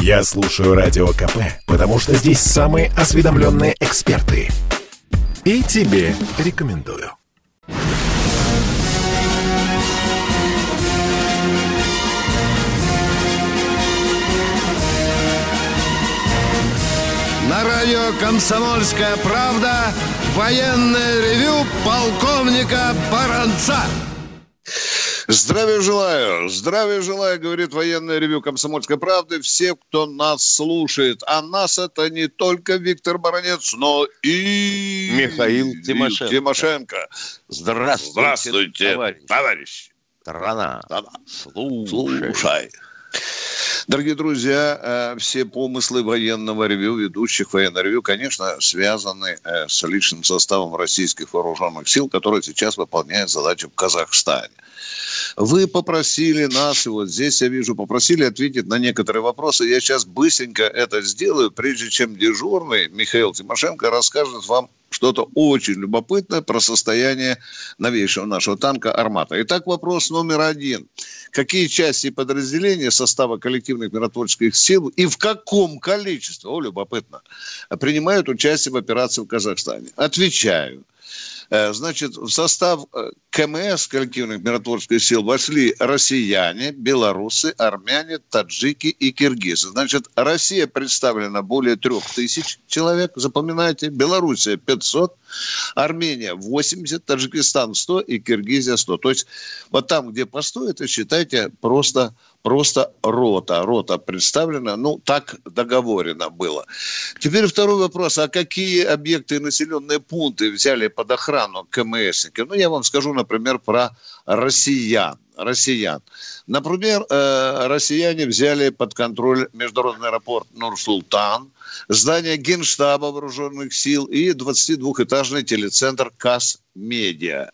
Я слушаю Радио КП, потому что здесь самые осведомленные эксперты. И тебе рекомендую. На радио «Комсомольская правда» военное ревю полковника Баранца. Здравия желаю, здравия желаю, говорит военное ревю «Комсомольской правды» всем, кто нас слушает. А нас это не только Виктор Баранец, но и... Михаил Тимошенко. Тимошенко. Здравствуйте, Здравствуйте, товарищ. товарищ. Страна. Да-да. Слушай. Слушай. Дорогие друзья, э, все помыслы военного ревю, ведущих военного ревю, конечно, связаны э, с личным составом российских вооруженных сил, которые сейчас выполняют задачи в Казахстане. Вы попросили нас, и вот здесь я вижу, попросили ответить на некоторые вопросы. Я сейчас быстренько это сделаю, прежде чем дежурный Михаил Тимошенко расскажет вам что-то очень любопытное про состояние новейшего нашего танка «Армата». Итак, вопрос номер один. Какие части и подразделения состава коллективных миротворческих сил и в каком количестве, о, любопытно, принимают участие в операции в Казахстане? Отвечаю. Э, Значит, в состав э, КМС, коллективных миротворческих сил, вошли россияне, белорусы, армяне, таджики и киргизы. Значит, Россия представлена более трех тысяч человек, запоминайте, Белоруссия 500, Армения 80, Таджикистан 100 и Киргизия 100. То есть вот там, где по 100, это считайте просто просто рота. Рота представлена, ну, так договорено было. Теперь второй вопрос. А какие объекты и населенные пункты взяли под охрану КМСники? Ну, я вам скажу, например, про россиян. Россиян. Например, э, россияне взяли под контроль международный аэропорт Нур-Султан, здание Генштаба вооруженных сил и 22-этажный телецентр КАС Медиа.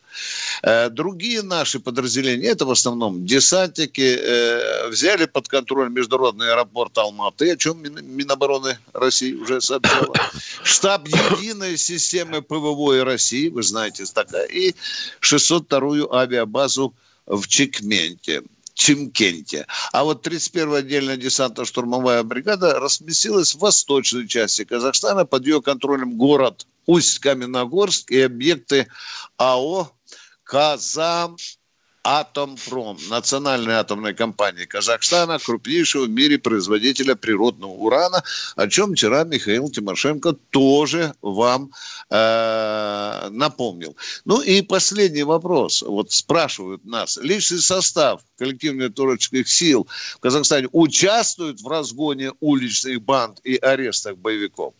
Э, Другие наши подразделения, это в основном десантники, э, взяли под контроль международный аэропорт Алматы, о чем Мин- Минобороны России уже сообщала. Штаб единой системы ПВО России, вы знаете, такая, и 602-ю авиабазу в Чекменте. Чимкенте. А вот 31-я отдельная десантно-штурмовая бригада разместилась в восточной части Казахстана под ее контролем город Усть-Каменогорск и объекты АО «Казам Атомпром, национальной атомной компании Казахстана, крупнейшего в мире производителя природного урана, о чем вчера Михаил Тимошенко тоже вам э, напомнил. Ну и последний вопрос. Вот спрашивают нас. Личный состав коллективных творческих сил в Казахстане участвует в разгоне уличных банд и арестах боевиков?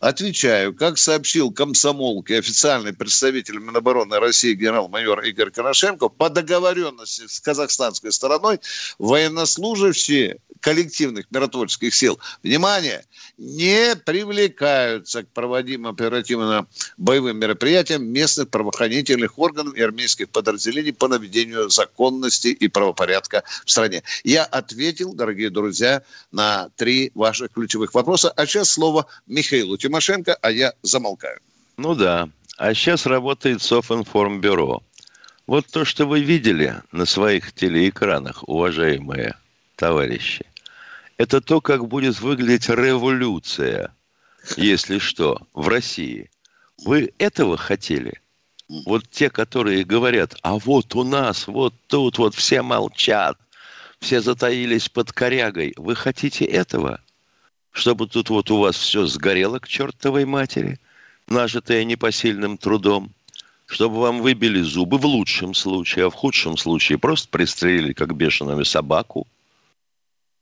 Отвечаю. Как сообщил комсомолке официальный представитель Минобороны России генерал-майор Игорь Коношенко, по договоренности с казахстанской стороной военнослужащие коллективных миротворческих сил, внимание, не привлекаются к проводимым оперативно боевым мероприятиям местных правоохранительных органов и армейских подразделений по наведению законности и правопорядка в стране. Я ответил, дорогие друзья, на три ваших ключевых вопроса. А сейчас слово Михаилу Тимошенко, а я замолкаю. Ну да. А сейчас работает Софинформбюро. Вот то, что вы видели на своих телеэкранах, уважаемые товарищи, это то, как будет выглядеть революция, если что, в России. Вы этого хотели? Вот те, которые говорят, а вот у нас, вот тут вот все молчат, все затаились под корягой. Вы хотите этого? Чтобы тут вот у вас все сгорело к чертовой матери, нажитое непосильным трудом? Чтобы вам выбили зубы в лучшем случае, а в худшем случае просто пристрелили, как бешеную собаку?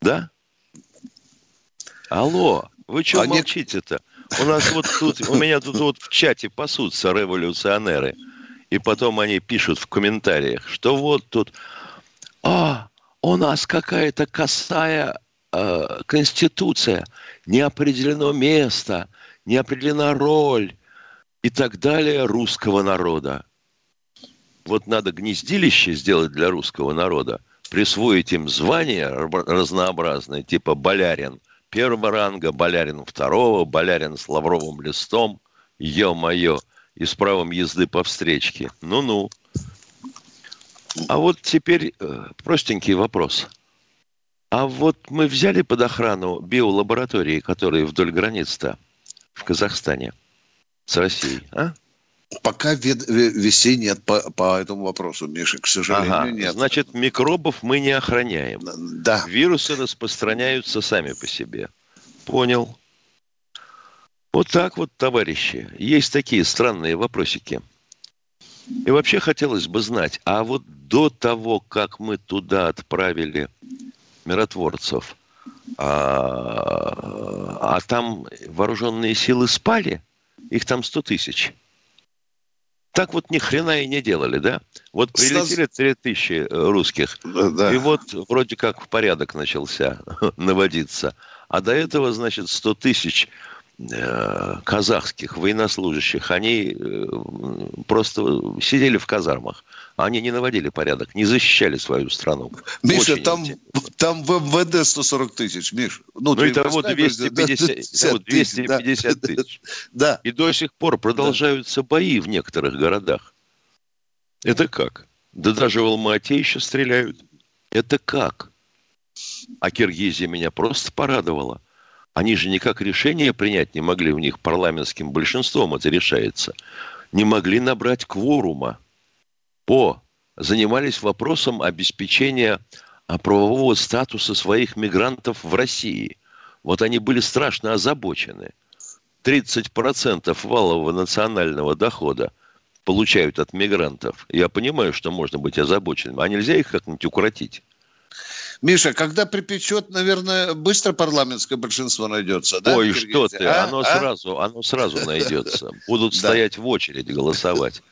Да? Алло, вы что А молчите-то? У нас вот тут, у меня тут вот в чате пасутся революционеры. И потом они пишут в комментариях, что вот тут, а, у нас какая-то косая э, конституция, не определено место, не определена роль и так далее русского народа. Вот надо гнездилище сделать для русского народа, присвоить им звания разнообразные, типа болярин первого ранга, болярин второго, болярин с лавровым листом, ё-моё, и с правом езды по встречке. Ну-ну. А вот теперь э, простенький вопрос. А вот мы взяли под охрану биолаборатории, которые вдоль границ-то в Казахстане с Россией, а? Пока весей нет по, по этому вопросу, Миша, к сожалению, ага. нет. Значит, микробов мы не охраняем. Да. Вирусы распространяются сами по себе. Понял. Вот так вот, товарищи. Есть такие странные вопросики. И вообще хотелось бы знать, а вот до того, как мы туда отправили миротворцев, а, а там вооруженные силы спали, их там 100 тысяч. Так вот ни хрена и не делали, да? Вот прилетели 3000 э, русских, да. и вот вроде как порядок начался наводиться. А до этого, значит, 100 тысяч казахских военнослужащих, они э, просто сидели в казармах. Они не наводили порядок, не защищали свою страну. Миша, там, там в МВД 140 тысяч, Миш. Ну, ну это вот 250, 250 тысяч. Да. И до сих пор продолжаются бои в некоторых городах. Это как? Да даже в Алма-Ате еще стреляют. Это как? А Киргизия меня просто порадовала – они же никак решение принять не могли, у них парламентским большинством это решается. Не могли набрать кворума по занимались вопросом обеспечения а, правового статуса своих мигрантов в России. Вот они были страшно озабочены. 30% валового национального дохода получают от мигрантов. Я понимаю, что можно быть озабоченным, а нельзя их как-нибудь укротить. Миша, когда припечет, наверное, быстро парламентское большинство найдется, да? Ой, что ты, а? оно, а? Сразу, оно сразу найдется. Будут стоять в очередь голосовать.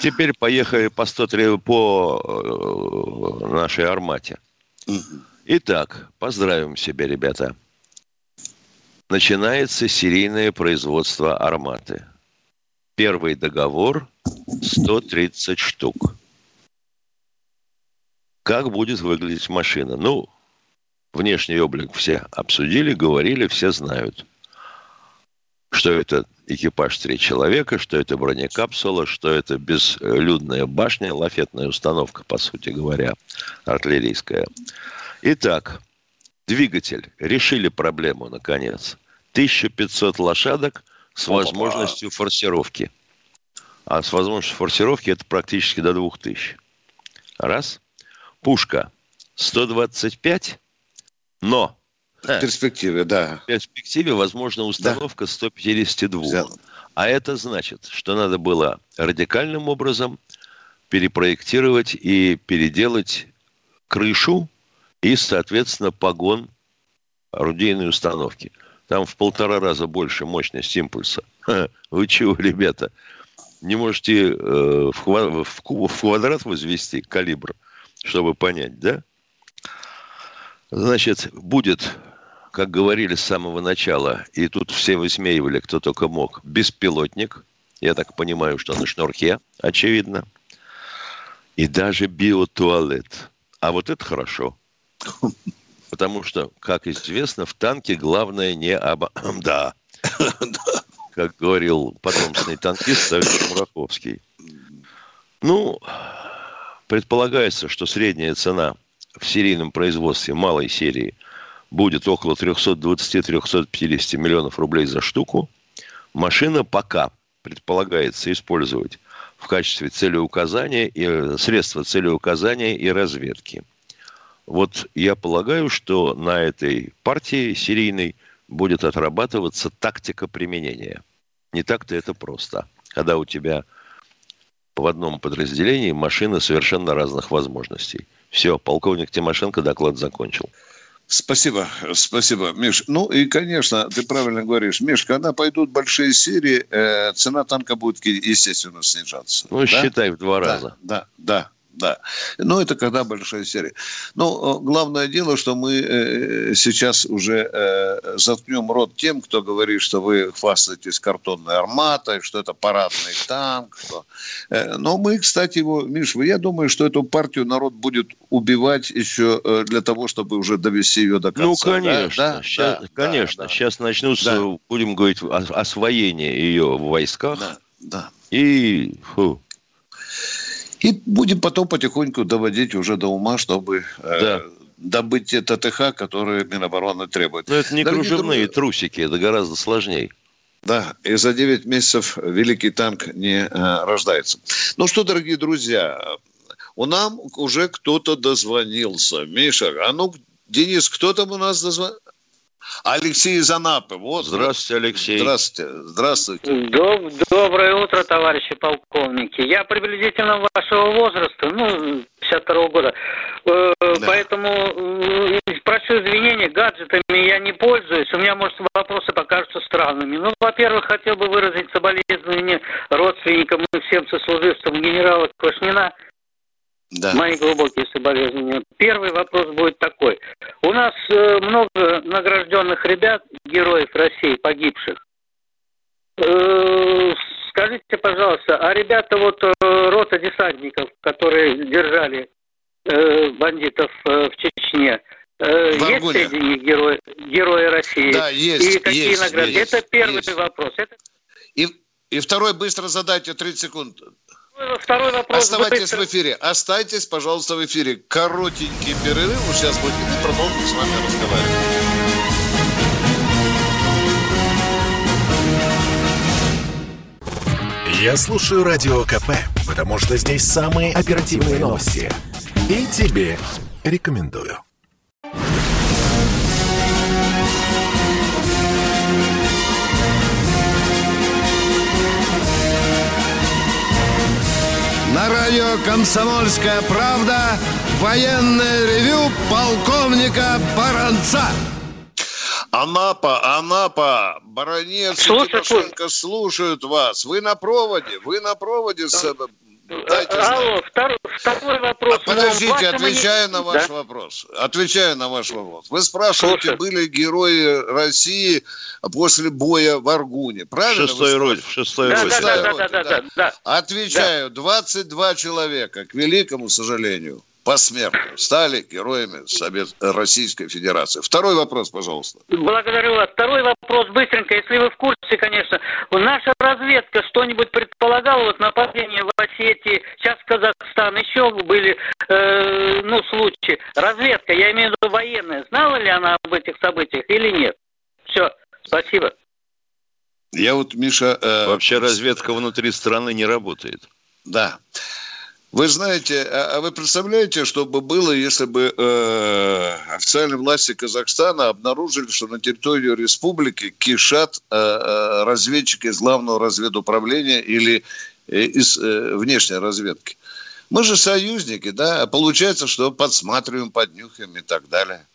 Теперь поехали по 103 по э, нашей армате. Итак, поздравим себя, ребята. Начинается серийное производство арматы. Первый договор 130 штук. Как будет выглядеть машина? Ну, внешний облик все обсудили, говорили, все знают. Что это экипаж три человека, что это бронекапсула, что это безлюдная башня, лафетная установка, по сути говоря, артиллерийская. Итак, двигатель. Решили проблему, наконец. 1500 лошадок с возможностью форсировки. А с возможностью форсировки это практически до 2000. Раз пушка 125, но в перспективе, да. В перспективе, возможно, установка да. 152. Взял. А это значит, что надо было радикальным образом перепроектировать и переделать крышу и, соответственно, погон орудийной установки. Там в полтора раза больше мощность импульса. Вы чего, ребята? Не можете э, в квадрат возвести калибр? Чтобы понять, да? Значит, будет, как говорили с самого начала, и тут все высмеивали, кто только мог, беспилотник. Я так понимаю, что на шнурке, очевидно. И даже биотуалет. А вот это хорошо. Потому что, как известно, в танке главное не об... Да. Как говорил потомственный танкист Савич Мураховский. Ну, Предполагается, что средняя цена в серийном производстве малой серии будет около 320-350 миллионов рублей за штуку. Машина пока предполагается использовать в качестве целеуказания и средства целеуказания и разведки. Вот я полагаю, что на этой партии серийной будет отрабатываться тактика применения. Не так-то это просто. Когда у тебя в одном подразделении машины совершенно разных возможностей. Все, полковник Тимошенко доклад закончил. Спасибо, спасибо, Миш. Ну и, конечно, ты правильно говоришь, Миш, когда пойдут большие серии, э, цена танка будет, естественно, снижаться. Ну, да? считай в два да, раза. Да, да, да. Но это когда большая серия. Но э, главное дело, что мы э, сейчас уже э, заткнем рот тем, кто говорит, что вы хвастаетесь картонной арматой, что это парадный танк. Что... Но мы, кстати, его, Миш, я думаю, что эту партию народ будет убивать еще для того, чтобы уже довести ее до конца. Ну, конечно. Да? Сейчас, да, конечно. Да, сейчас начнутся, да. будем говорить, освоение ее в войсках. Да, да. И фу, и будем потом потихоньку доводить уже до ума, чтобы... Э, да. добытие ТТХ, которые Минобороны требует. Но это не Дорогие кружевные друг... трусики, это гораздо сложнее. Да, и за 9 месяцев великий танк не э, рождается. Ну что, дорогие друзья, у нам уже кто-то дозвонился. Миша, а ну, Денис, кто там у нас дозвонился? Алексей из Анапы. Вот. Здравствуйте, Алексей. Здравствуйте. Здравствуйте. Доб доброе утро, товарищи полковники. Я приблизительно вашего возраста, ну, 52 -го года. Э, да. Поэтому э, прошу извинения, гаджетами я не пользуюсь. У меня, может, вопросы покажутся странными. Ну, во-первых, хотел бы выразить соболезнования родственникам и всем сослуживцам генерала Квашнина – да. Мои глубокие соболезнования. Первый вопрос будет такой. У нас э, много награжденных ребят, героев России, погибших. Э, скажите, пожалуйста, а ребята вот э, рота десантников, которые держали бандитов в Чечне, э, есть среди них герои, герои России? Да, есть. И какие есть, награды? Есть, Это первый есть. вопрос. Это... И, и второй быстро задайте 30 секунд. Второй вопрос. Оставайтесь быстро. в эфире. Оставайтесь, пожалуйста, в эфире. Коротенький перерыв. Сейчас будет и продолжим с вами разговаривать. Я слушаю Радио КП, потому что здесь самые оперативные новости. И тебе рекомендую. Радио «Комсомольская правда» военное ревю полковника Баранца. Анапа, Анапа, Баранец и Тимошенко слушают вас. Вы на проводе, вы на проводе с Дайте Алло, второй, второй вопрос. А подождите, отвечаю на ваш да? вопрос. Отвечаю на ваш вопрос. Вы спрашиваете, Слушай. были герои России после боя в Аргуне, правильно? Шестой роль, шестой да, роль. Да, да, да, да, да, да. Отвечаю, 22 человека, к великому сожалению посмертно стали героями Совет... Российской Федерации. Второй вопрос, пожалуйста. Благодарю вас. Второй вопрос быстренько, если вы в курсе, конечно. Наша разведка что-нибудь предполагала вот нападение в Осетии, сейчас Казахстан, еще были э, ну, случаи. Разведка, я имею в виду военная, знала ли она об этих событиях или нет? Все, спасибо. Я вот, Миша... Э... Вообще разведка внутри страны не работает. Да. Вы знаете, а, а вы представляете, что бы было, если бы э, официальные власти Казахстана обнаружили, что на территории республики кишат э, э, разведчики из главного разведуправления или э, из э, внешней разведки? Мы же союзники, да, а получается, что подсматриваем, поднюхаем и так далее.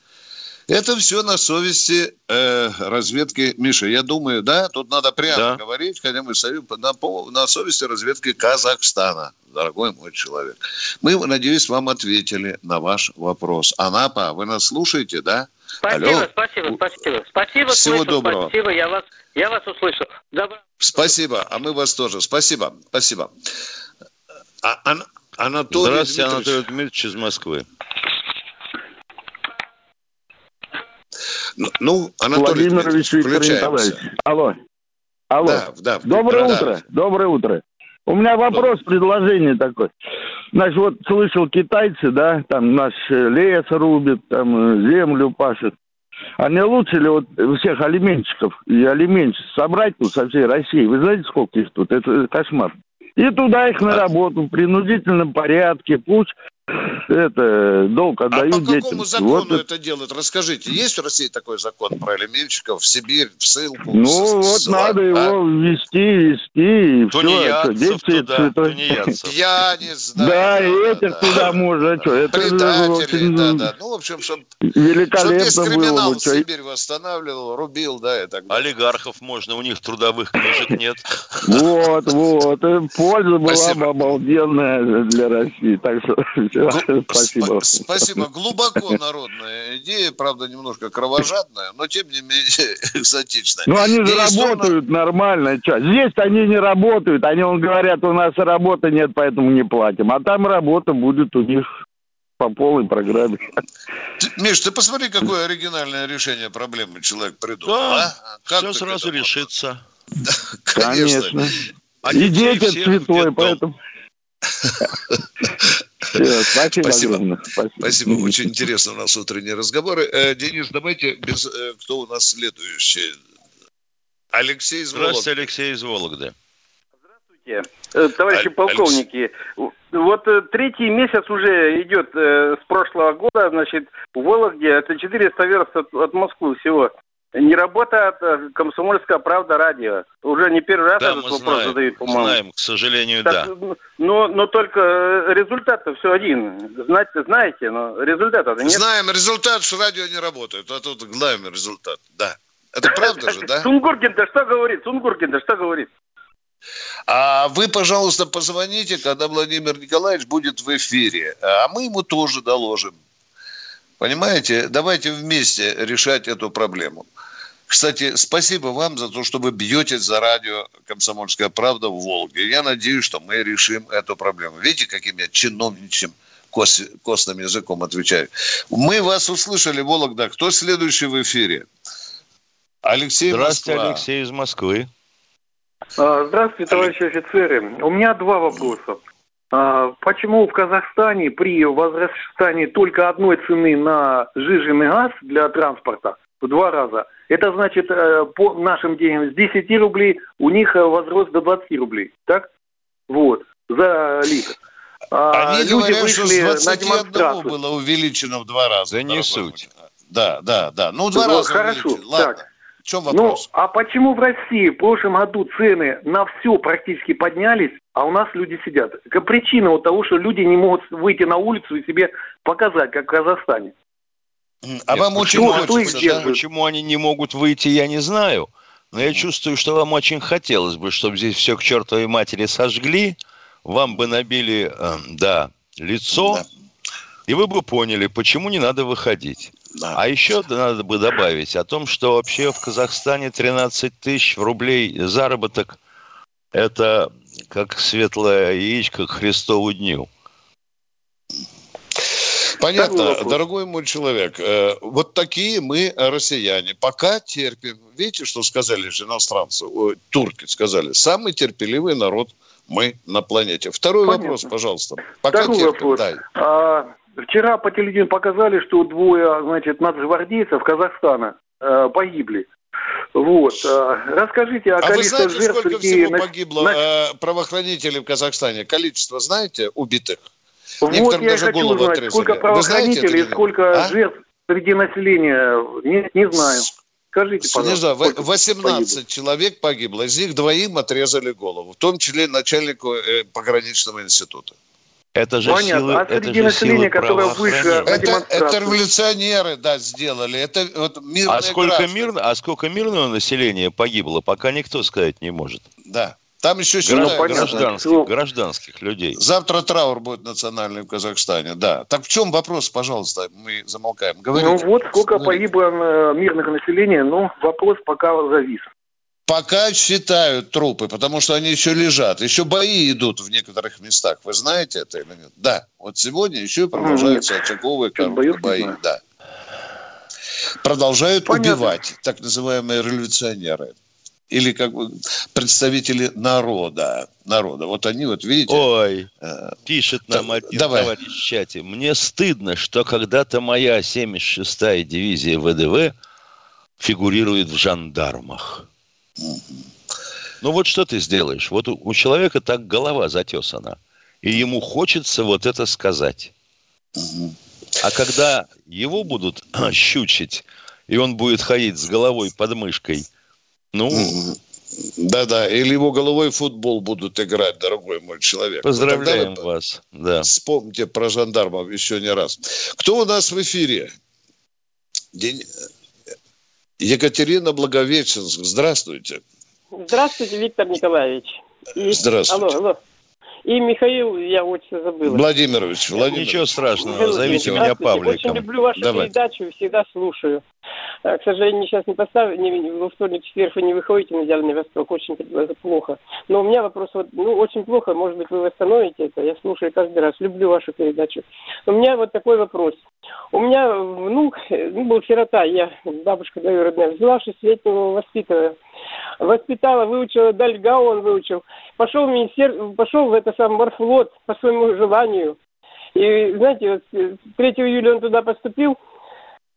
Это все на совести э, разведки, Миша, я думаю, да, тут надо прямо да. говорить, хотя мы на, на совести разведки Казахстана, дорогой мой человек. Мы, надеюсь, вам ответили на ваш вопрос. Анапа, вы нас слушаете, да? Спасибо, Алло. спасибо, спасибо. Спасибо, Всего слышу, доброго. Спасибо, я вас, я вас услышал. Добро. Спасибо, а мы вас тоже. Спасибо, спасибо. А, Ан- Анатолий Здравствуйте, Дмитриевич. Анатолий Дмитриевич из Москвы. Ну, ну, Анатолий Владимирович Виктор Николаевич. Алло. Алло. Да, да, Доброе да, утро. Да. Доброе утро. У меня вопрос, предложение такое. Значит, вот слышал китайцы, да, там наш э, лес рубит, там э, землю пашет. А не лучше ли вот всех алименщиков и алименщиц собрать тут со всей России? Вы знаете, сколько их тут? Это кошмар. И туда их на а работу в принудительном порядке. Пусть это долг отдают а по детям. какому закону вот это делают? Расскажите, есть в России такой закон про алименщиков в Сибирь, в ссылку? Ну, с, вот с, надо а? его ввести, ввести, и все. Дети туда, цветов. Пьяниц, да. Да, и этих да, туда можно. Что, это Предатели, да, да. Ну, в общем, чтобы великолепно чтоб криминал в Сибирь восстанавливал, рубил, да, и так далее. Олигархов можно, у них трудовых книжек нет. Вот, вот. Польза была бы обалденная для России. Так что Спасибо. Спасибо. Глубоко народная идея, правда, немножко кровожадная, но тем не менее экзотичная. Ну, они же работают нормально. Здесь они не работают. Они он говорят, у нас работы нет, поэтому не платим. А там работа будет у них по полной программе. Миш, ты посмотри, какое оригинальное решение проблемы человек придумал. Да, а? Как все сразу решится. конечно. конечно. А И дети цветой, поэтому... спасибо. Спасибо. спасибо. Очень интересно у нас утренние разговоры. Э, Денис, давайте без... Э, кто у нас следующий? Алексей из Вологды. Здравствуйте, Алексей из Вологды. Здравствуйте, э, товарищи полковники. Вот третий месяц уже идет с прошлого года, значит, в Вологде, это 400 верст от, от Москвы всего. Не работает э, комсомольская правда радио. Уже не первый раз да, этот вопрос знаем, задают, по-моему. знаем, к сожалению, так, да. Но, но только э, результат-то все один. Знать знаете, но результата нет. Знаем результат, что радио не работает. А тут главный результат, да. Это правда же, да? Сунгуркин-то что говорит? Сунгуркин-то что говорит? А вы, пожалуйста, позвоните, когда Владимир Николаевич будет в эфире. А мы ему тоже доложим. Понимаете? Давайте вместе решать эту проблему. Кстати, спасибо вам за то, что вы бьетесь за радио «Комсомольская правда» в Волге. Я надеюсь, что мы решим эту проблему. Видите, каким я чиновничьим кос, костным языком отвечаю. Мы вас услышали, Вологда. Кто следующий в эфире? Алексей Здравствуйте, Москва. Алексей из Москвы. А, здравствуйте, товарищи офицеры. У меня два вопроса. А, почему в Казахстане при возрастании только одной цены на жиженый газ для транспорта в два раза – это значит, э, по нашим деньгам с 10 рублей у них э, возрос до 20 рублей. Так? Вот, за литр. А Они люди говорят, что с 21 было увеличено в два раза. Да не суть. Да, да, да. Ну, в два раза Хорошо, увеличено. Ладно. Так. В чем вопрос? Ну, а почему в России в прошлом году цены на все практически поднялись, а у нас люди сидят? Причина вот того, что люди не могут выйти на улицу и себе показать, как в Казахстане. А Нет, вам очень хочется, да? Почему они не могут выйти, я не знаю. Но я чувствую, что вам очень хотелось бы, чтобы здесь все к чертовой матери сожгли, вам бы набили, э, да, лицо, да. и вы бы поняли, почему не надо выходить. Да. А еще надо бы добавить о том, что вообще в Казахстане 13 тысяч рублей заработок – это как светлое яичко к Христову дню. Понятно, дорогой мой человек. Э, вот такие мы россияне. Пока терпим. Видите, что сказали же иностранцы, турки сказали. Самый терпеливый народ мы на планете. Второй Понятно. вопрос, пожалуйста. Пока Второй терпим. Вопрос. Дай. А, вчера по телевидению показали, что двое, значит, нацгвардейцев Казахстана э, погибли. Вот. А, расскажите о а количестве вы знаете, жертв сколько всего погибло на... э, правоохранителей в Казахстане? Количество знаете убитых? Вот я даже хочу узнать, отрезали. сколько правоохранителей, сколько а? жертв среди населения, не, не знаю. Скажите, пожалуйста. Не знаю, 18 погибло? человек погибло, из них двоим отрезали голову, в том числе начальнику э, пограничного института. Это же Понятно. силы, а среди это населения, которое выше это, это революционеры, да, сделали. Это вот мирные а сколько, мирно, а сколько мирного населения погибло, пока никто сказать не может. Да. Там еще считают гражданских, ну, гражданских людей. Завтра траур будет национальный в Казахстане, да. Так в чем вопрос, пожалуйста, мы замолкаем. Говорите. Ну вот сколько погибло э, мирных населения, но вопрос пока завис. Пока считают трупы, потому что они еще лежат. Еще бои идут в некоторых местах. Вы знаете это или нет? Да. Вот сегодня еще продолжаются нет. очаговые короткие бои. Да. Продолжают Понятно. убивать так называемые революционеры или как бы представители народа. Народа. Вот они вот, видите... Ой, э, пишет нам один давай. товарищ в чате. Мне стыдно, что когда-то моя 76-я дивизия ВДВ фигурирует в жандармах. Ну вот что ты сделаешь? Вот у, у человека так голова затесана. И ему хочется вот это сказать. А когда его будут щучить, и он будет ходить с головой под мышкой – ну, да-да, или его головой футбол будут играть, дорогой мой человек. Поздравляем вот вас. Да. Вспомните про жандармов еще не раз. Кто у нас в эфире? День... Екатерина Благовещенск. Здравствуйте. Здравствуйте, Виктор Николаевич. И... Здравствуйте. Алло, алло. И Михаил, я очень забыл. Владимирович, Владимирович. Ничего страшного, зовите меня Павликом. Очень люблю вашу Давай. передачу, всегда слушаю. А, к сожалению, сейчас не поставили, не, во вторник, четверг вы не выходите на Дальний Восток, очень это плохо. Но у меня вопрос, вот, ну, очень плохо, может быть, вы восстановите это, я слушаю каждый раз, люблю вашу передачу. У меня вот такой вопрос. У меня внук, ну, был сирота, я, бабушка двоюродная, взяла шестилетнего воспитывая. Воспитала, выучила, Дальгау он выучил. Пошел в министерство, пошел в это сам морфлот по своему желанию. И, знаете, вот 3 июля он туда поступил,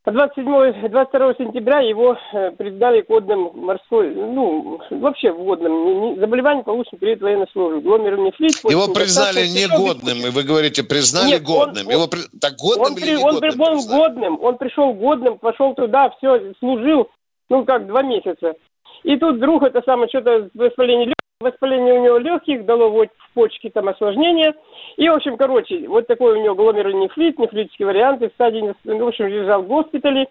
а 27 22 сентября его э, признали годным морской, ну, вообще водным. Заболевание получено перед военной службой. Гломерунефрит. Его признали негодным, и вы говорите, признали Нет, годным. Он, его при... Так годным он, или он, он, он годным, он пришел годным, пошел туда, все, служил, ну, как, два месяца. И тут вдруг это самое, что-то воспаление легких, воспаление у него легких, дало вот в почке там осложнение. И, в общем, короче, вот такой у него гломерулонефрит, нефритический вариант, и в стадии, в общем, лежал в госпитале.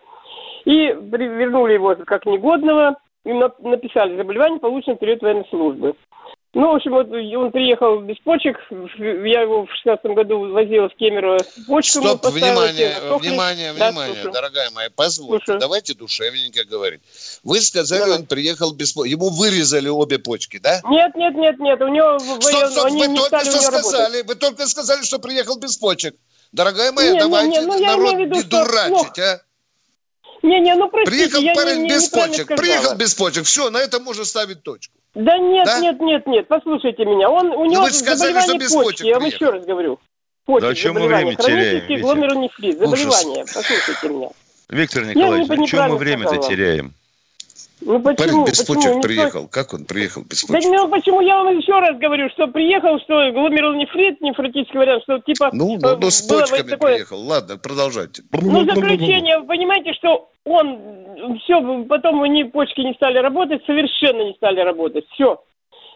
И вернули его как негодного, и написали заболевание, получено в период военной службы. Ну, в общем, вот он приехал без почек. Я его в шестнадцатом году возила в Кемерово почку. Стоп, внимание, внимание, да, внимание, слушаю. дорогая моя, позвольте, слушаю. давайте душевненько говорить. Вы сказали, Давай. он приехал без почек. Ему вырезали обе почки, да? Нет, нет, нет, нет, у него... Стоп, стоп, они вы не только что сказали, работать. вы только сказали, что приехал без почек. Дорогая моя, нет, давайте нет, нет, ну, народ виду, не дурачить, а? Не-не, ну простите, Приехал я парень не, не, без почек, сказала. приехал без почек, все, на этом можно ставить точку. Да нет, да? нет, нет, нет, послушайте меня. Он, у него ну, сказали, заболевание почки, я вам еще раз говорю. Почек, да чем мы время теряем? гломерулонефрит, заболевание, послушайте меня. Виктор Николаевич, а чем мы время-то теряем? Ну почему? Парень без почему? почек приехал. Как он приехал без почек? Да, ну почему я вам еще раз говорю, что приехал, что гломерулонефрит, нефротический вариант, что типа... Ну, ну, ну с почками такое... приехал. Ладно, продолжайте. Ну, заключение, вы понимаете, что он... Все, потом у них почки не стали работать, совершенно не стали работать. Все.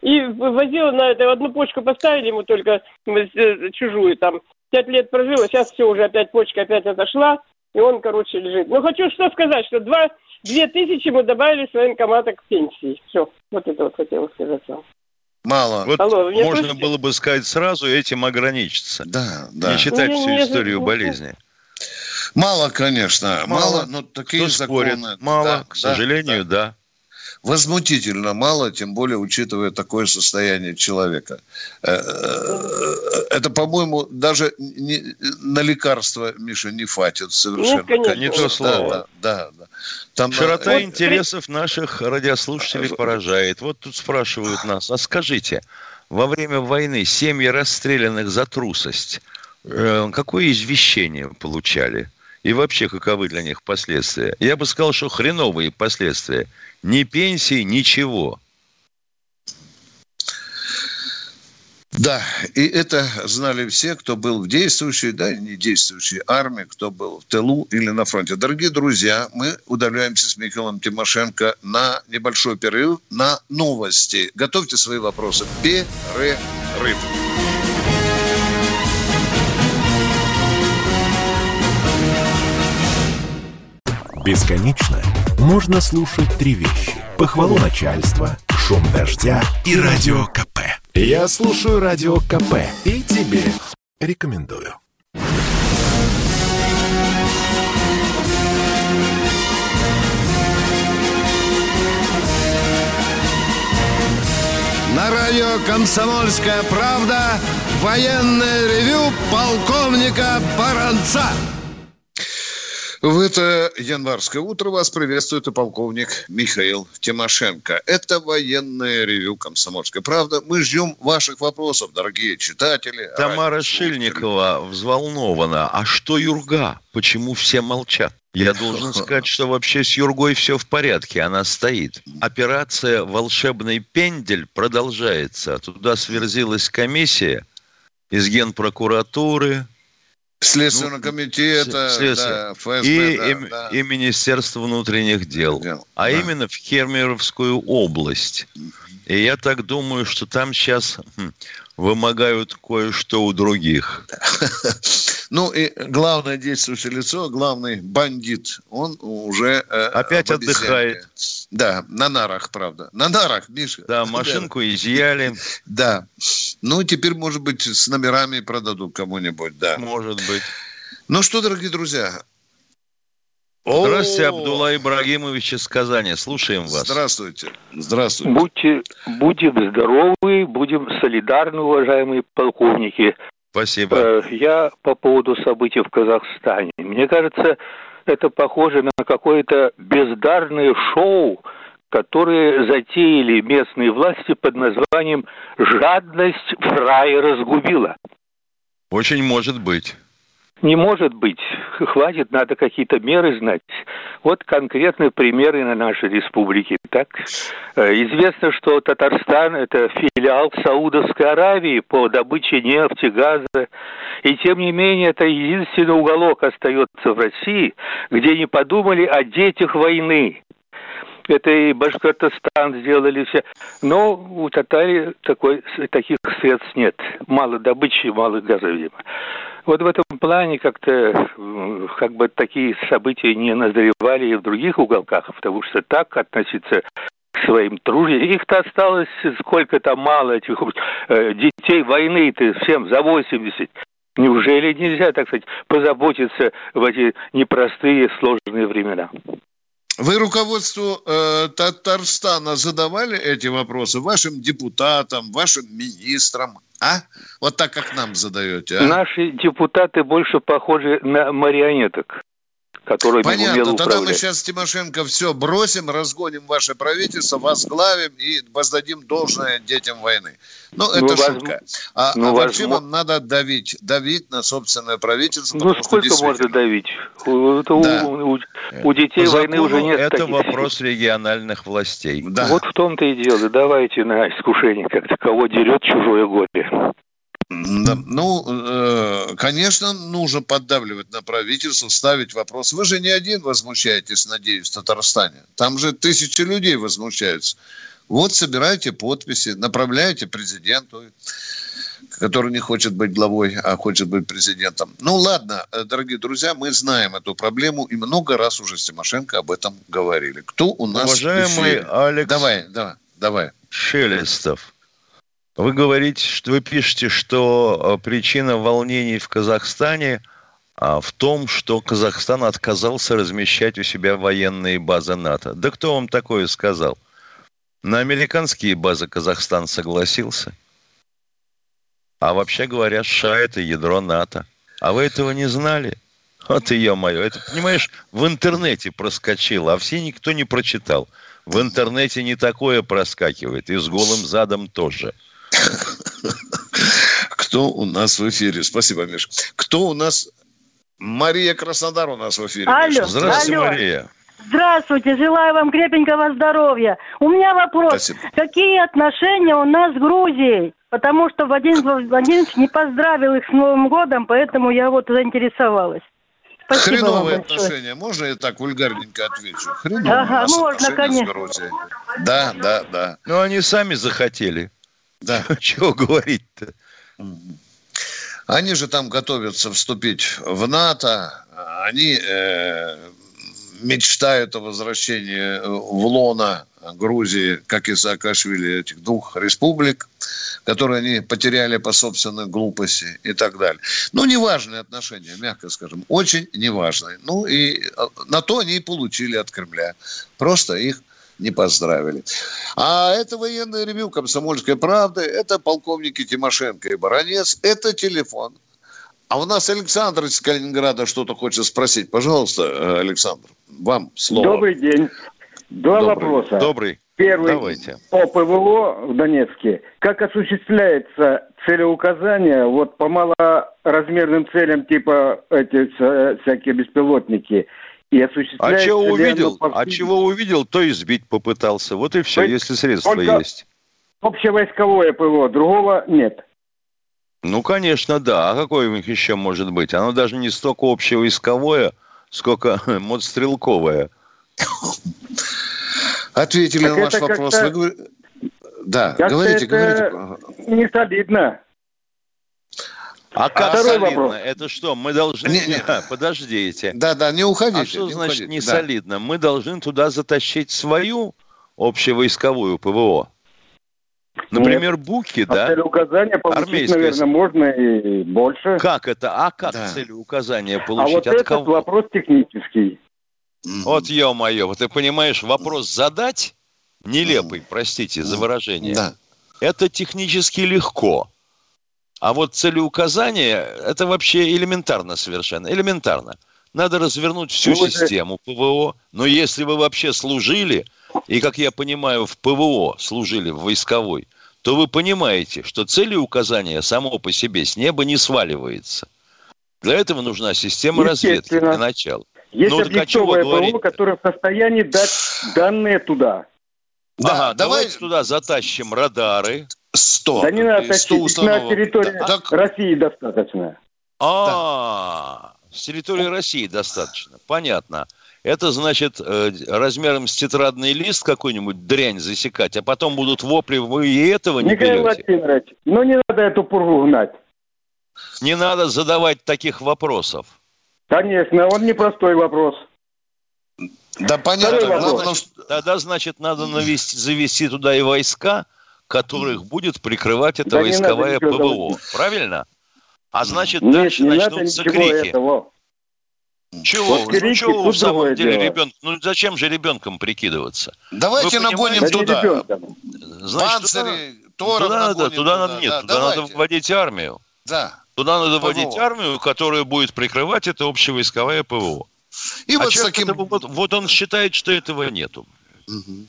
И возил на это, одну почку поставили ему только э, чужую там. Пять лет прожил, а сейчас все, уже опять почка опять отошла, и он, короче, лежит. Ну, хочу что сказать, что два Две тысячи мы добавили с военкомата к пенсии. Все, вот это вот хотела сказать вам. Мало. Вот Алло, можно слышите? было бы сказать сразу этим ограничиться. Да, да. Не считать ну, всю не, историю не, болезни. Мало, конечно, мало, мало но такие Кто законы. Спорит? Мало, да, к сожалению, да. да возмутительно мало, тем более учитывая такое состояние человека. Э, э, это, по-моему, даже не, на лекарства, Миша, не хватит совершенно. Нет, конечно. Не то слово. Да, да, да. Там Широта вот... интересов наших радиослушателей поражает. Вот тут спрашивают нас, а скажите, во время войны семьи расстрелянных за трусость, э, какое извещение получали? И вообще, каковы для них последствия? Я бы сказал, что хреновые последствия. Ни пенсии, ничего. Да, и это знали все, кто был в действующей, да, не действующей армии, кто был в тылу или на фронте. Дорогие друзья, мы удаляемся с Михаилом Тимошенко на небольшой перерыв, на новости. Готовьте свои вопросы. Перерыв. Бесконечно можно слушать три вещи. Похвалу начальства, шум дождя и радио КП. Я слушаю радио КП и тебе рекомендую. На радио «Комсомольская правда» военное ревю полковника Баранца. В это январское утро вас приветствует и полковник Михаил Тимошенко. Это военное ревю «Комсомольская правда». Мы ждем ваших вопросов, дорогие читатели. Тамара Шильникова взволнована. А что Юрга? Почему все молчат? Я должен сказать, что вообще с Юргой все в порядке, она стоит. Операция «Волшебный пендель» продолжается. Туда сверзилась комиссия из Генпрокуратуры, Следственного ну, комитета, да, ФСБ, и, да, и, да. и Министерства внутренних дел, дел а да. именно в Хермеровскую область. И я так думаю, что там сейчас хм, вымогают кое-что у других. Ну и главное действующее лицо, главный бандит, он уже... Э, Опять отдыхает. Да, на нарах, правда. На нарах, Миша. Да, машинку изъяли. Да. Ну, теперь, может быть, с номерами продадут кому-нибудь, да. Может быть. Ну что, дорогие друзья, Здравствуйте, Абдулла Ибрагимович из Казани. Слушаем вас. Здравствуйте. Здравствуйте. Будьте, будем здоровы, будем солидарны, уважаемые полковники. Спасибо. Э, я по поводу событий в Казахстане. Мне кажется, это похоже на какое-то бездарное шоу, которое затеяли местные власти под названием «Жадность в рае разгубила». Очень может быть. Не может быть. Хватит, надо какие-то меры знать. Вот конкретные примеры на нашей республике. Так, э, известно, что Татарстан – это филиал Саудовской Аравии по добыче нефти, газа. И тем не менее, это единственный уголок остается в России, где не подумали о детях войны это и Башкортостан сделали все. Но у татари такой, таких средств нет. Мало добычи, мало газа, видимо. Вот в этом плане как-то как бы такие события не назревали и в других уголках, потому что так относиться к своим труженикам. Их-то осталось сколько то мало этих э, детей войны-то всем за 80. Неужели нельзя, так сказать, позаботиться в эти непростые, сложные времена? Вы руководству э, Татарстана задавали эти вопросы вашим депутатам, вашим министрам, а? Вот так, как нам задаете, а? Наши депутаты больше похожи на марионеток которой Понятно, умел тогда мы сейчас Тимошенко все бросим, разгоним ваше правительство, возглавим и воздадим должное детям войны. Ну, это ну, шутка. А, ну, а вообще вам надо давить, давить на собственное правительство. Ну, сколько действительно... можно давить? Это да. у, у, у детей По войны уже нет Это таких вопрос сил. региональных властей. Да. Вот в том-то и дело. Давайте на искушение как-то, кого дерет чужое горе. Ну, э, конечно, нужно поддавливать на правительство, ставить вопрос. Вы же не один возмущаетесь, надеюсь, в Татарстане. Там же тысячи людей возмущаются. Вот собирайте подписи, направляйте президенту, который не хочет быть главой, а хочет быть президентом. Ну ладно, э, дорогие друзья, мы знаем эту проблему и много раз уже с Тимошенко об этом говорили. Кто у нас? Уважаемый Алекс. Давай, давай, давай. Шелестов. Вы говорите, что вы пишете, что э, причина волнений в Казахстане а, в том, что Казахстан отказался размещать у себя военные базы НАТО. Да кто вам такое сказал? На американские базы Казахстан согласился. А вообще говоря, США – это ядро НАТО. А вы этого не знали? Вот ее мое. Это, понимаешь, в интернете проскочило, а все никто не прочитал. В интернете не такое проскакивает, и с голым задом тоже – кто у нас в эфире? Спасибо, Миш. Кто у нас? Мария Краснодар у нас в эфире. Алло, Здравствуйте, алло. Мария. Здравствуйте, желаю вам крепенького здоровья. У меня вопрос. Спасибо. Какие отношения у нас с Грузией? Потому что Владимир Владимирович не поздравил их с Новым годом, поэтому я вот заинтересовалась. Спасибо Хреновые отношения. Можно я так вульгарненько отвечу? Хреновые ага, можно, конечно. Да, да, да. Ну, они сами захотели. Да. Чего говорить-то? Они же там готовятся вступить в НАТО. Они э, мечтают о возвращении в лона Грузии, как и Саакашвили, этих двух республик, которые они потеряли по собственной глупости и так далее. Ну, неважные отношения, мягко скажем, очень неважные. Ну, и э, на то они и получили от Кремля. Просто их не поздравили. А это военное ревю «Комсомольской правды», это полковники Тимошенко и Баранец, это телефон. А у нас Александр из Калининграда что-то хочет спросить. Пожалуйста, Александр, вам слово. Добрый день. Два Добрый. вопроса. Добрый. Первый Давайте. по ПВО в Донецке. Как осуществляется целеуказание вот по малоразмерным целям типа эти всякие беспилотники – и осуществляет... А чего увидел? А чего увидел, то и сбить попытался. Вот и все, то если средства есть. Общевойсковое ПВО, другого нет. Ну, конечно, да. А какое у них еще может быть? Оно даже не столько общевойсковое, сколько мотострелковое. Ответили так на ваш вопрос. Вы... Да, говорите, говорите. Не солидно. А как Второй солидно? Вопрос. Это что, мы должны... Не, не. Подождите. Да, да, не уходите. А что не значит уходите. не да. солидно? Мы должны туда затащить свою общевойсковую ПВО. Например, Нет. Буки, а да? Целеуказание получить, Армейское... наверное, можно и больше. Как это? А как да. целеуказание получить? А вот От этот кого? вопрос технический. Вот, ё-моё, ты понимаешь, вопрос задать нелепый, простите за выражение. Да. Это технически легко. А вот целеуказание – это вообще элементарно совершенно, элементарно. Надо развернуть всю ну, систему ПВО. Но если вы вообще служили, и, как я понимаю, в ПВО служили, в войсковой, то вы понимаете, что целеуказание само по себе с неба не сваливается. Для этого нужна система разведки для начала. Есть ну, объектовое ПВО, которое в состоянии дать данные туда. Да, ага, давай... давайте туда затащим радары. Сто. Да не надо тащить, на территории да, так... России достаточно. А, с территории России достаточно. Понятно. Это значит э, размером с тетрадный лист какой-нибудь дрянь засекать, а потом будут вопли, вы и этого не Николай берете. Владимирович, ну не надо эту пургу гнать. Не надо задавать таких вопросов. Конечно, он непростой вопрос. Да понятно. Главное, что... Тогда, значит, надо навести, завести туда и войска, которых будет прикрывать это да войсковая ПВО. Правильно? А значит, Нет, дальше начнутся крики. Этого. Чего? Вот ну, чего в самом деле дело. ребенок? Ну зачем же ребенком прикидываться? Давайте нагоним туда. Значит, Панцири, туда, туда надо, туда, туда надо, нет, да, туда давайте. надо вводить армию. Да. Туда надо ПВО. вводить армию, которая будет прикрывать это общевойсковое ПВО. И а вот, таким... это, вот, вот он считает, что этого нету. Угу.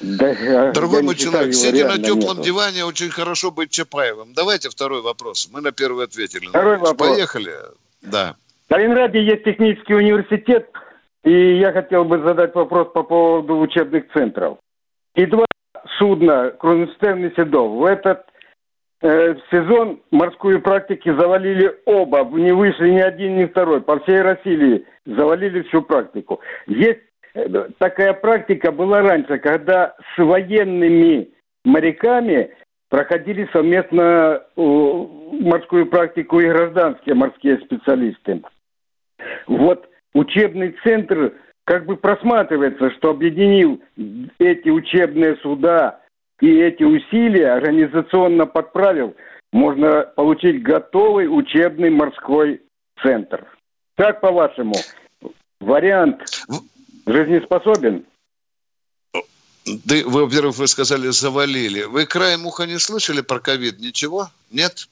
Да, Дорогой мой человек, сидя на теплом нету. диване, очень хорошо быть Чапаевым. Давайте второй вопрос. Мы на первый ответили. Второй вопрос. Поехали. Да. В Калининграде есть технический университет, и я хотел бы задать вопрос по поводу учебных центров. И два судна Кронштейн и Седов в этот э, сезон морскую практики завалили оба, не вышли ни один, ни второй. По всей России завалили всю практику. Есть э, такая практика была раньше, когда с военными моряками проходили совместно морскую практику и гражданские морские специалисты. Вот учебный центр как бы просматривается, что объединил эти учебные суда и эти усилия, организационно подправил, можно получить готовый учебный морской центр. Как по-вашему, вариант жизнеспособен? Ты, во-первых, вы сказали, завалили. Вы краем уха не слышали про ковид? Ничего? Нет?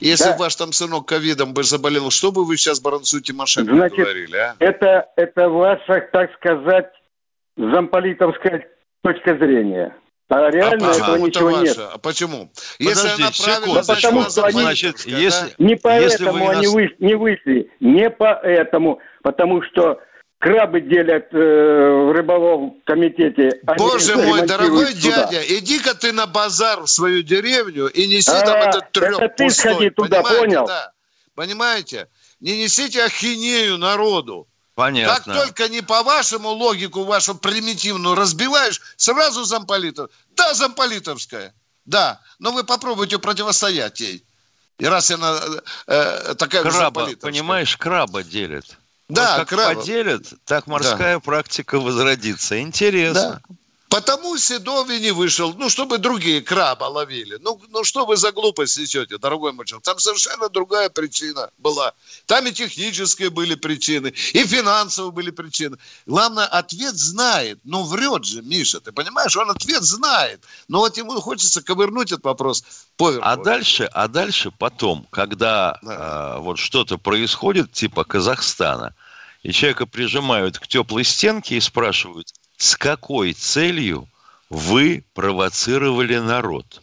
Если да. ваш там сынок ковидом бы заболел, что бы вы сейчас Баранцу Тимошенко Значит, говорили, а? Это, это ваша, так сказать, замполитовская точка зрения. А реально а, этого ага, ничего это нет. А почему? Если Подожди, она правильно, да потому что они, значит, если, не поэтому если они нас... не вышли, не поэтому, потому что крабы делят э, в рыболовом комитете. Боже мой, дорогой сюда. дядя, иди-ка ты на базар в свою деревню и неси а, там этот треп это ты сходи туда, понимаете? понял? Да. Понимаете? Не несите ахинею народу. Понятно. Как только не по вашему логику, вашу примитивную разбиваешь, сразу замполитов. Да, замполитовская. Да, но вы попробуйте противостоять ей. И раз она э, такая краба, понимаешь, краба делит. Да, вот как крабов. поделят, так морская да. практика возродится. Интересно. Да. Потому Седови не вышел, ну, чтобы другие краба ловили. Ну, ну что вы за глупость несете, дорогой мой человек? Там совершенно другая причина была. Там и технические были причины, и финансовые были причины. Главное, ответ знает. Ну, врет же, Миша, ты понимаешь? Он ответ знает. Но вот ему хочется ковырнуть этот вопрос поверху. А дальше, а дальше потом, когда да. э, вот что-то происходит, типа Казахстана, и человека прижимают к теплой стенке и спрашивают – с какой целью вы провоцировали народ?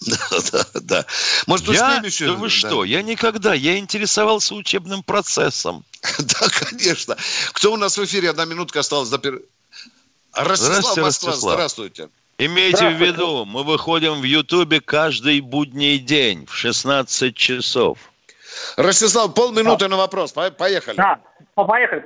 Да, да, да. Может, я, еще... Да вы да. что, я никогда, я интересовался учебным процессом. Да, конечно. Кто у нас в эфире? Одна минутка осталась. Ростислав, здравствуйте, Москва, Ростислав. здравствуйте. Имейте в виду, мы выходим в Ютубе каждый будний день в 16 часов. Ростислав, полминуты да. на вопрос. Поехали. Да, поехали.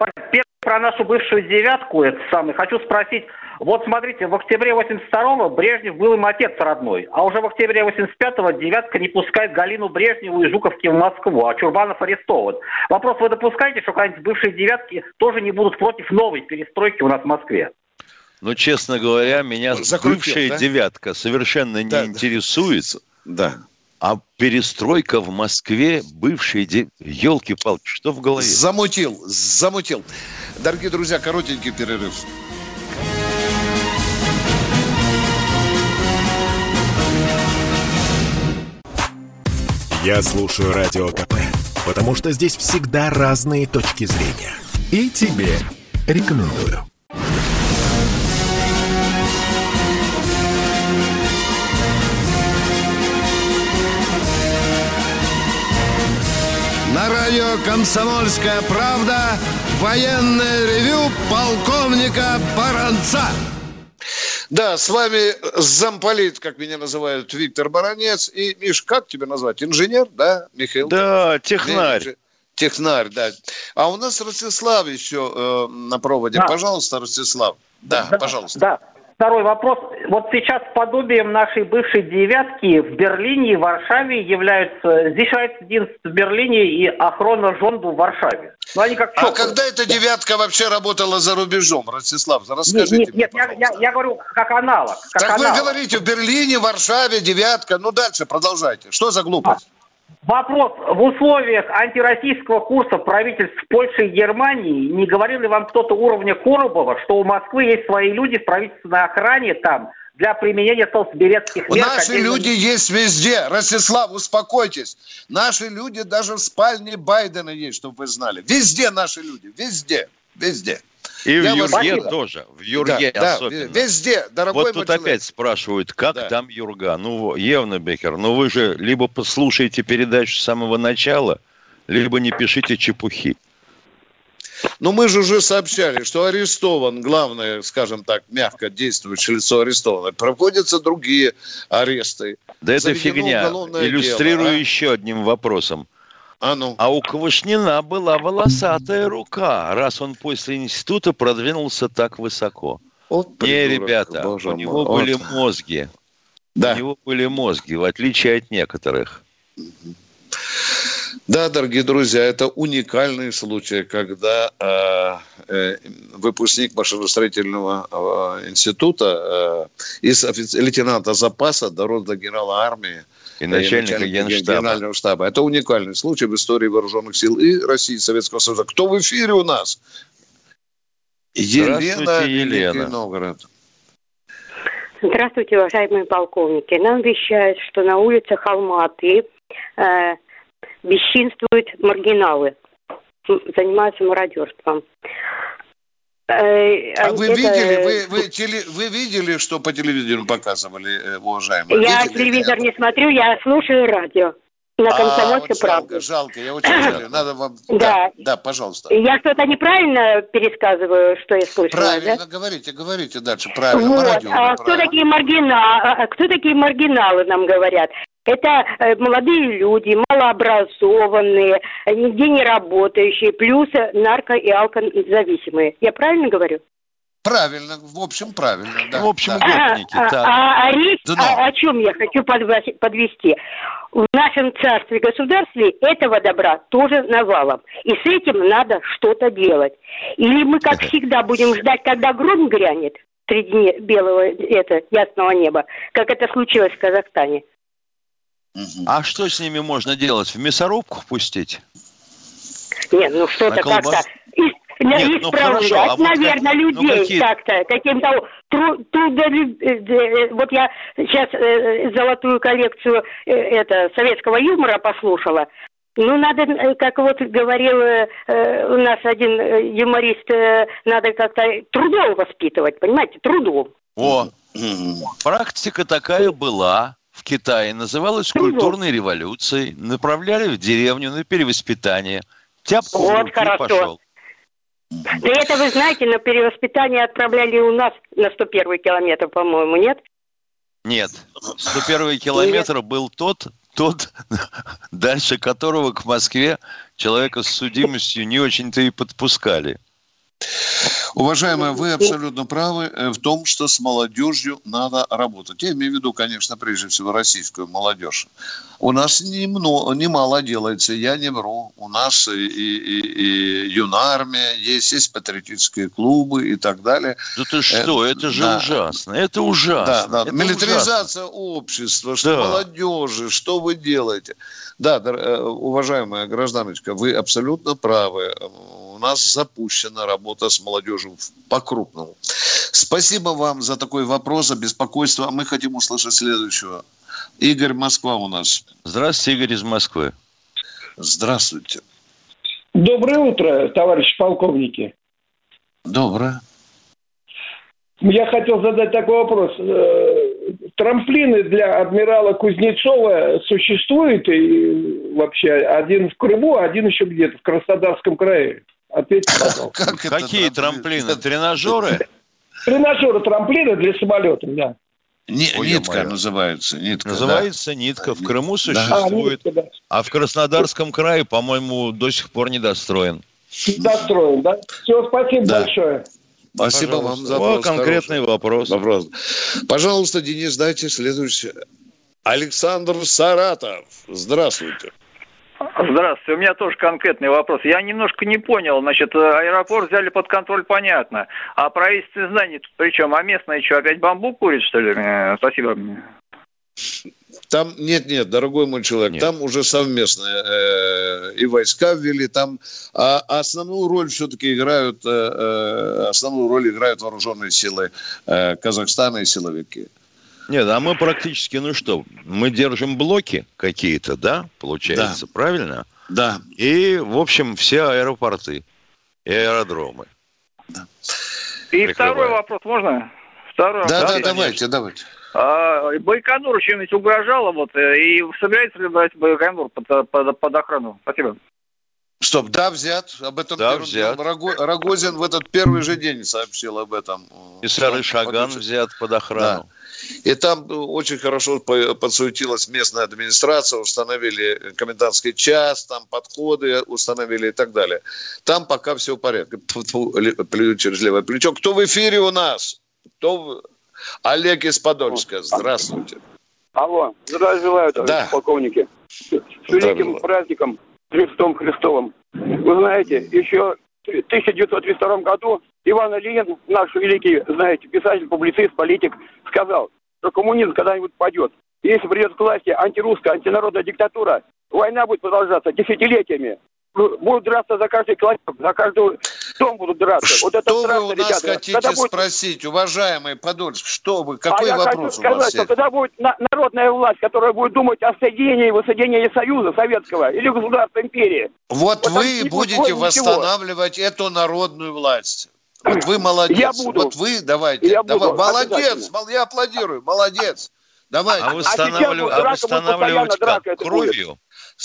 Про нашу бывшую девятку, это самый, хочу спросить, вот смотрите, в октябре 82-го Брежнев был им отец родной, а уже в октябре 85-го девятка не пускает Галину Брежневу и Жуковки в Москву, а Чурбанов арестован. Вопрос, вы допускаете, что какие-нибудь бывшие девятки тоже не будут против новой перестройки у нас в Москве? Ну, честно говоря, меня Закрутил, бывшая да? девятка совершенно не да. интересует. Да. А перестройка в Москве, бывшие... Де... Елки-палки, что в голове? Замутил, замутил. Дорогие друзья, коротенький перерыв. Я слушаю Радио КП, потому что здесь всегда разные точки зрения. И тебе рекомендую. «Комсомольская правда» военное ревю полковника Баранца. Да, с вами замполит, как меня называют, Виктор Баранец. И, Миш, как тебя назвать? Инженер, да, Михаил? Да, технарь. Технарь, да. А у нас Ростислав еще э, на проводе. Да. Пожалуйста, Ростислав. Да, да, пожалуйста. Да. Второй вопрос. Вот сейчас подобием нашей бывшей девятки в Берлине и Варшаве являются Зишайцдинст в Берлине и охрана Жонду в Варшаве. Ну, они как а когда эта девятка вообще работала за рубежом, Ростислав? Расскажите Нет, нет, нет я, я, я говорю как аналог. Как так аналог. вы говорите, в Берлине, Варшаве, девятка. Ну, дальше продолжайте. Что за глупость? А. Вопрос. В условиях антироссийского курса правительств Польши и Германии не говорил ли вам кто-то уровня Коробова, что у Москвы есть свои люди в правительственной охране там для применения толстберецких мер? Наши люди есть везде. Ростислав, успокойтесь. Наши люди даже в спальне Байдена есть, чтобы вы знали. Везде наши люди. Везде. Везде. И в Юрге вас... тоже, в Юрге да, особенно. Да, везде, дорогой Вот тут человек. опять спрашивают, как да. там Юрга? Ну, Евна Бекер, ну вы же либо послушаете передачу с самого начала, либо не пишите чепухи. Ну, мы же уже сообщали, что арестован, главное, скажем так, мягко действующее лицо арестовано. Проводятся другие аресты. Да это фигня. Иллюстрирую дело, а? еще одним вопросом. А, ну. а у Квашнина была волосатая рука, раз он после института продвинулся так высоко. Вот Не, ребята, у него мой. были мозги. Да. У него были мозги, в отличие от некоторых. Да, дорогие друзья, это уникальный случай, когда э, э, выпускник машиностроительного э, института э, из лейтенанта запаса дорос до генерала армии и начальника, начальника генштаба. генерального штаба. Это уникальный случай в истории вооруженных сил и России, и Советского Союза. Кто в эфире у нас? Елена, Елена. Новгород. Здравствуйте, уважаемые полковники. Нам вещают, что на улицах Алматы э, бесчинствуют маргиналы, занимаются мародерством. Э, а вы это... видели, вы, вы, теле, вы видели, что по телевизору показывали, э, уважаемые? Я видели? телевизор не смотрю, я слушаю радио. На комсомольской а, вот жалко, жалко, я очень жалею. Надо вам... Да. да, да, пожалуйста. Я что-то неправильно пересказываю, что я слышала, Правильно, да? говорите, говорите дальше, правильно. Вот. а правильно. кто такие маргиналы? Кто такие маргиналы, нам говорят? Это э, молодые люди, малообразованные, нигде не работающие, плюс нарко- и алкозависимые. Я правильно говорю? Правильно, в общем, правильно, да. В общем, да. А, а, а речь да, о, о чем я хочу подвести? В нашем царстве государстве этого добра тоже навалом. И с этим надо что-то делать. Или мы, как всегда, будем ждать, когда гром грянет среди белого, это, ясного неба, как это случилось в Казахстане. А что с ними можно делать? В мясорубку пустить? Нет, ну что-то как-то Нет, исправлять, ну а наверное, вот ну, людей ну, какие... как-то, каким-то трудолюб... Э, э, вот я сейчас э, золотую коллекцию это советского юмора послушала. Ну, надо, как вот говорил у нас один юморист, надо как-то трудом воспитывать, понимаете, трудом. О, практика такая была в Китае называлась культурной революцией, направляли в деревню на перевоспитание. Тяпку вот хорошо. пошел. Да это вы знаете, на перевоспитание отправляли у нас на 101 километр, по-моему, нет? Нет. 101 километр нет. был тот, тот, дальше которого к Москве человека с судимостью не очень-то и подпускали. Уважаемые, вы абсолютно правы э, в том, что с молодежью надо работать. Я имею в виду, конечно, прежде всего российскую молодежь. У нас немного, немало делается, я не вру. У нас и, и, и юнармия, есть, есть патриотические клубы и так далее. Да ты что, это, это же да. ужасно, это ужасно. Да, да. Это Милитаризация ужасно. общества, что да. молодежи, что вы делаете? Да, э, уважаемая гражданочка, вы абсолютно правы нас запущена работа с молодежью по-крупному. Спасибо вам за такой вопрос, за беспокойство. Мы хотим услышать следующего. Игорь Москва у нас. Здравствуйте, Игорь из Москвы. Здравствуйте. Доброе утро, товарищи полковники. Доброе. Я хотел задать такой вопрос. Э, трамплины для адмирала Кузнецова существуют и вообще один в Крыму, а один еще где-то в Краснодарском крае. Ответьте, пожалуйста. Как Какие трамплины? Тренажеры? Тренажеры, трамплины для самолетов, да. Не, Ой, нитка мое. называется. Нитка, называется да. нитка. В Крыму существует. А, нитка, да. а в Краснодарском крае, по-моему, до сих пор недостроен. Достроен, да? Все, спасибо да. большое. Спасибо Пожалуйста. вам за вопрос. конкретный хороший. вопрос. вопрос. Пожалуйста, Денис, дайте следующий. Александр Саратов. Здравствуйте. Здравствуйте. У меня тоже конкретный вопрос. Я немножко не понял. Значит, аэропорт взяли под контроль, понятно. А правительственные здания тут причем? А местные что, опять бамбук курит, что ли? Э, спасибо. Там нет, нет, дорогой мой человек, нет. там уже совместные э, и войска ввели, там а, основную роль все-таки играют, э, э, основную роль играют вооруженные силы э, Казахстана и силовики. Нет, а мы практически, ну что, мы держим блоки какие-то, да, получается, да. правильно? Да. И, в общем, все аэропорты и аэродромы. Да. И второй вопрос, можно? Второй да, вопрос. да, давайте, давайте. А, Байконур чем-нибудь угрожало, вот, э, и собирается ли брать Байконур под, под, под охрану? Спасибо. Стоп, да, взят. Об этом да, первым, взят. Рогозин в этот первый же день сообщил об этом. И Сары Шаган взят под охрану. Да. И там очень хорошо подсуетилась местная администрация, установили комендантский час, там подходы установили и так далее. Там пока все в порядке. Плюю через левое плечо. Кто в эфире у нас? Кто Олег из Подольска, здравствуйте. Алло, здравия желаю, да. полковники. С великим праздником Христом Христовым. Вы знаете, еще в 1932 году Иван Ленин, наш великий, знаете, писатель, публицист, политик, сказал, что коммунизм когда-нибудь падет. Если придет к власти антирусская, антинародная диктатура, война будет продолжаться десятилетиями. Будут драться за каждый клочок, за каждый дом будут драться. Что вот это страшно, вы у нас ребята. хотите когда будет... спросить, уважаемый Подольск, что вы, какой а вопрос я хочу сказать, у вас что когда будет на- народная власть, которая будет думать о соединении воссоединении Союза Советского или государства империи. Вот, вот вы будете восстанавливать ничего. эту народную власть. Вот вы молодец. Я буду. Вот вы давайте. Я давай. Буду. Молодец. Я аплодирую. Молодец. Давай. А, восстанавливать, а восстанавливать как? Кровью? Будет.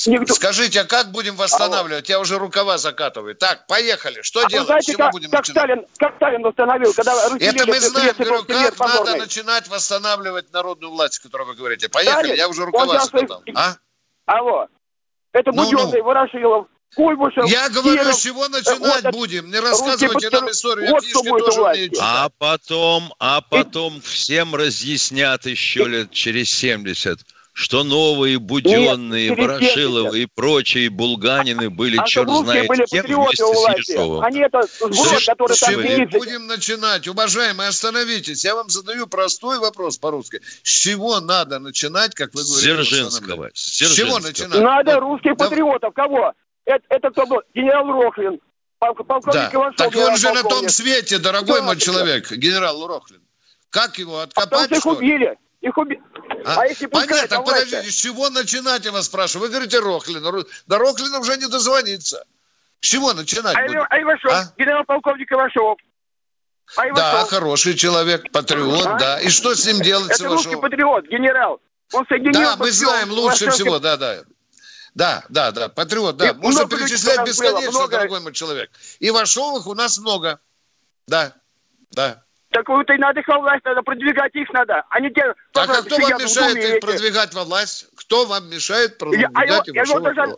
Никто... Скажите, а как будем восстанавливать? Я уже рукава закатываю. Так, поехали. Что а делать? Знаете, как, будем как начинать? Сталин, как Сталин восстановил, когда Это мы знаем, говорю, как надо начинать восстанавливать народную власть, о которой вы говорите. Поехали, Сталин, я уже рукава закатал. А? Алло. Это ну, Буденный, ну. Ворошилов, Куйбышев, Я говорю, Киров, с чего начинать вот, будем? Не рассказывайте нам историю. Вот Книжки тоже умеете. А потом, а потом всем разъяснят еще лет через 70 что новые Буденные, Нет, Ворошиловы и прочие Булганины были, а черт знает были кем, вместе с Ежовым. Они это сброд, который там Будем начинать. Уважаемые, остановитесь. Я вам задаю простой вопрос по-русски. С чего надо начинать, как вы говорите? Дзержинского. С чего начинать? Надо вот, русских да... патриотов. Кого? Это, это кто был? Генерал Рохлин. Полковник да. Иваншов, так он же на том свете, дорогой мой человек, генерал Рохлин. Как его откопать? А их убили. Их убили. А, а если Понятно, подождите, с чего начинать, я вас спрашиваю? Вы говорите Рохлин. До Рохлина уже не дозвониться. С чего начинать а, будем? А Ивашов, а? генерал-полковник Ивашов. А Да, хороший человек, патриот, а? да. И что с ним делать, Это русский патриот, генерал. Он соединил... Да, мы знаем лучше всего, да, да. Да, да, да, патриот, да. И Можно перечислять бесконечно, много... дорогой мой человек. Ивашовых у нас много. Да, да. Так вот и надо их во власть, надо продвигать их надо. Они те, так а кто вам мешает их продвигать во власть? Кто вам мешает продвигать а его, его даже,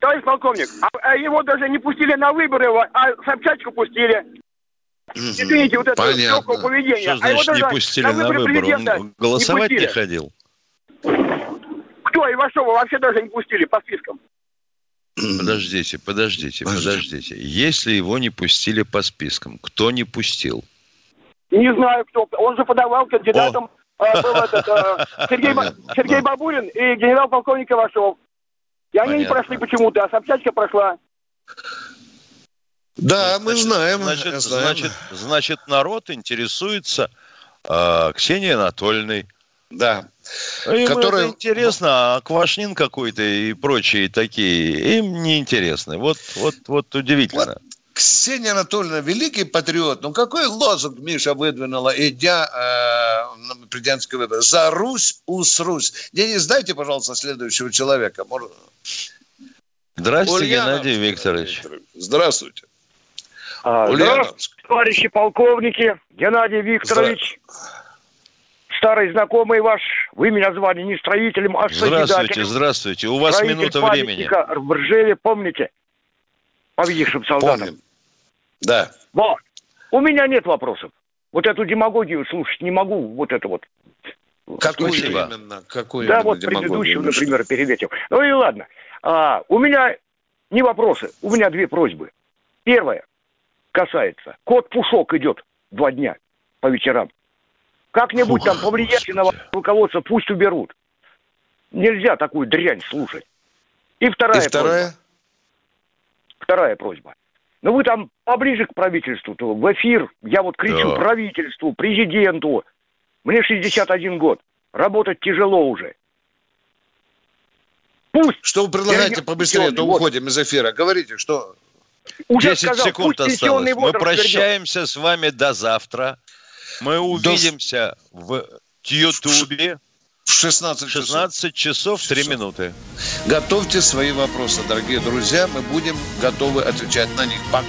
Товарищ полковник, а, а его даже не пустили на выборы, а Собчачку пустили. Извините, вот это Понятно. поведение. Что значит, а его даже не пустили на выборы? На Он голосовать не, не ходил? Кто? Ивашова вообще даже не пустили по спискам. Подождите, подождите, подождите. Если его не пустили по спискам, кто не пустил? Не знаю, кто. Он же подавал кандидатом. Э, был этот, э, Сергей, Сергей Бабурин и генерал-полковник Ивашов. И они Понятно. не прошли почему-то, а Собчачка прошла. Да, мы знаем. Значит, знаем. значит, значит народ интересуется э, Ксенией Анатольевной. Да. Им который... интересно, а Квашнин какой-то и прочие такие, им не интересны. Вот, вот, вот удивительно. Вот Ксения Анатольевна, великий патриот. Ну, какой лозунг Миша выдвинула, идя э, на президентские выборы? За Русь, ус Русь. Денис, дайте, пожалуйста, следующего человека. Может... Здравствуйте, Ульяновск. Геннадий Викторович. Здравствуйте. А, здравствуйте, товарищи полковники. Геннадий Викторович. Старый знакомый ваш. Вы меня звали не строителем, а Здравствуйте, созидателем. здравствуйте. У вас Строитель минута времени. в Ржеве, помните? Победившим солдатам. Помним. Да. Вот. У меня нет вопросов. Вот эту демагогию слушать не могу. Вот это вот. Какую Спасибо. именно? Какую да, вот предыдущую, например, перед этим. Ну и ладно. А, у меня не вопросы, у меня две просьбы. Первое касается. Кот Пушок идет два дня по вечерам. Как-нибудь Фух, там повлияйте на руководство, пусть уберут. Нельзя такую дрянь слушать. И вторая, и вторая? просьба. Вторая просьба. Ну вы там поближе к правительству, то в эфир, я вот кричу да. правительству, президенту. Мне 61 год, работать тяжело уже. Пусть. Что вы предлагаете побыстрее, то вот. уходим из эфира. Говорите, что... Уже 10 сказал, секунд осталось. Мы прощаемся с вами до завтра. Мы увидимся до... в Ютубе. В 16 часов. 16 часов 3 минуты. Готовьте свои вопросы, дорогие друзья. Мы будем готовы отвечать на них. Пока.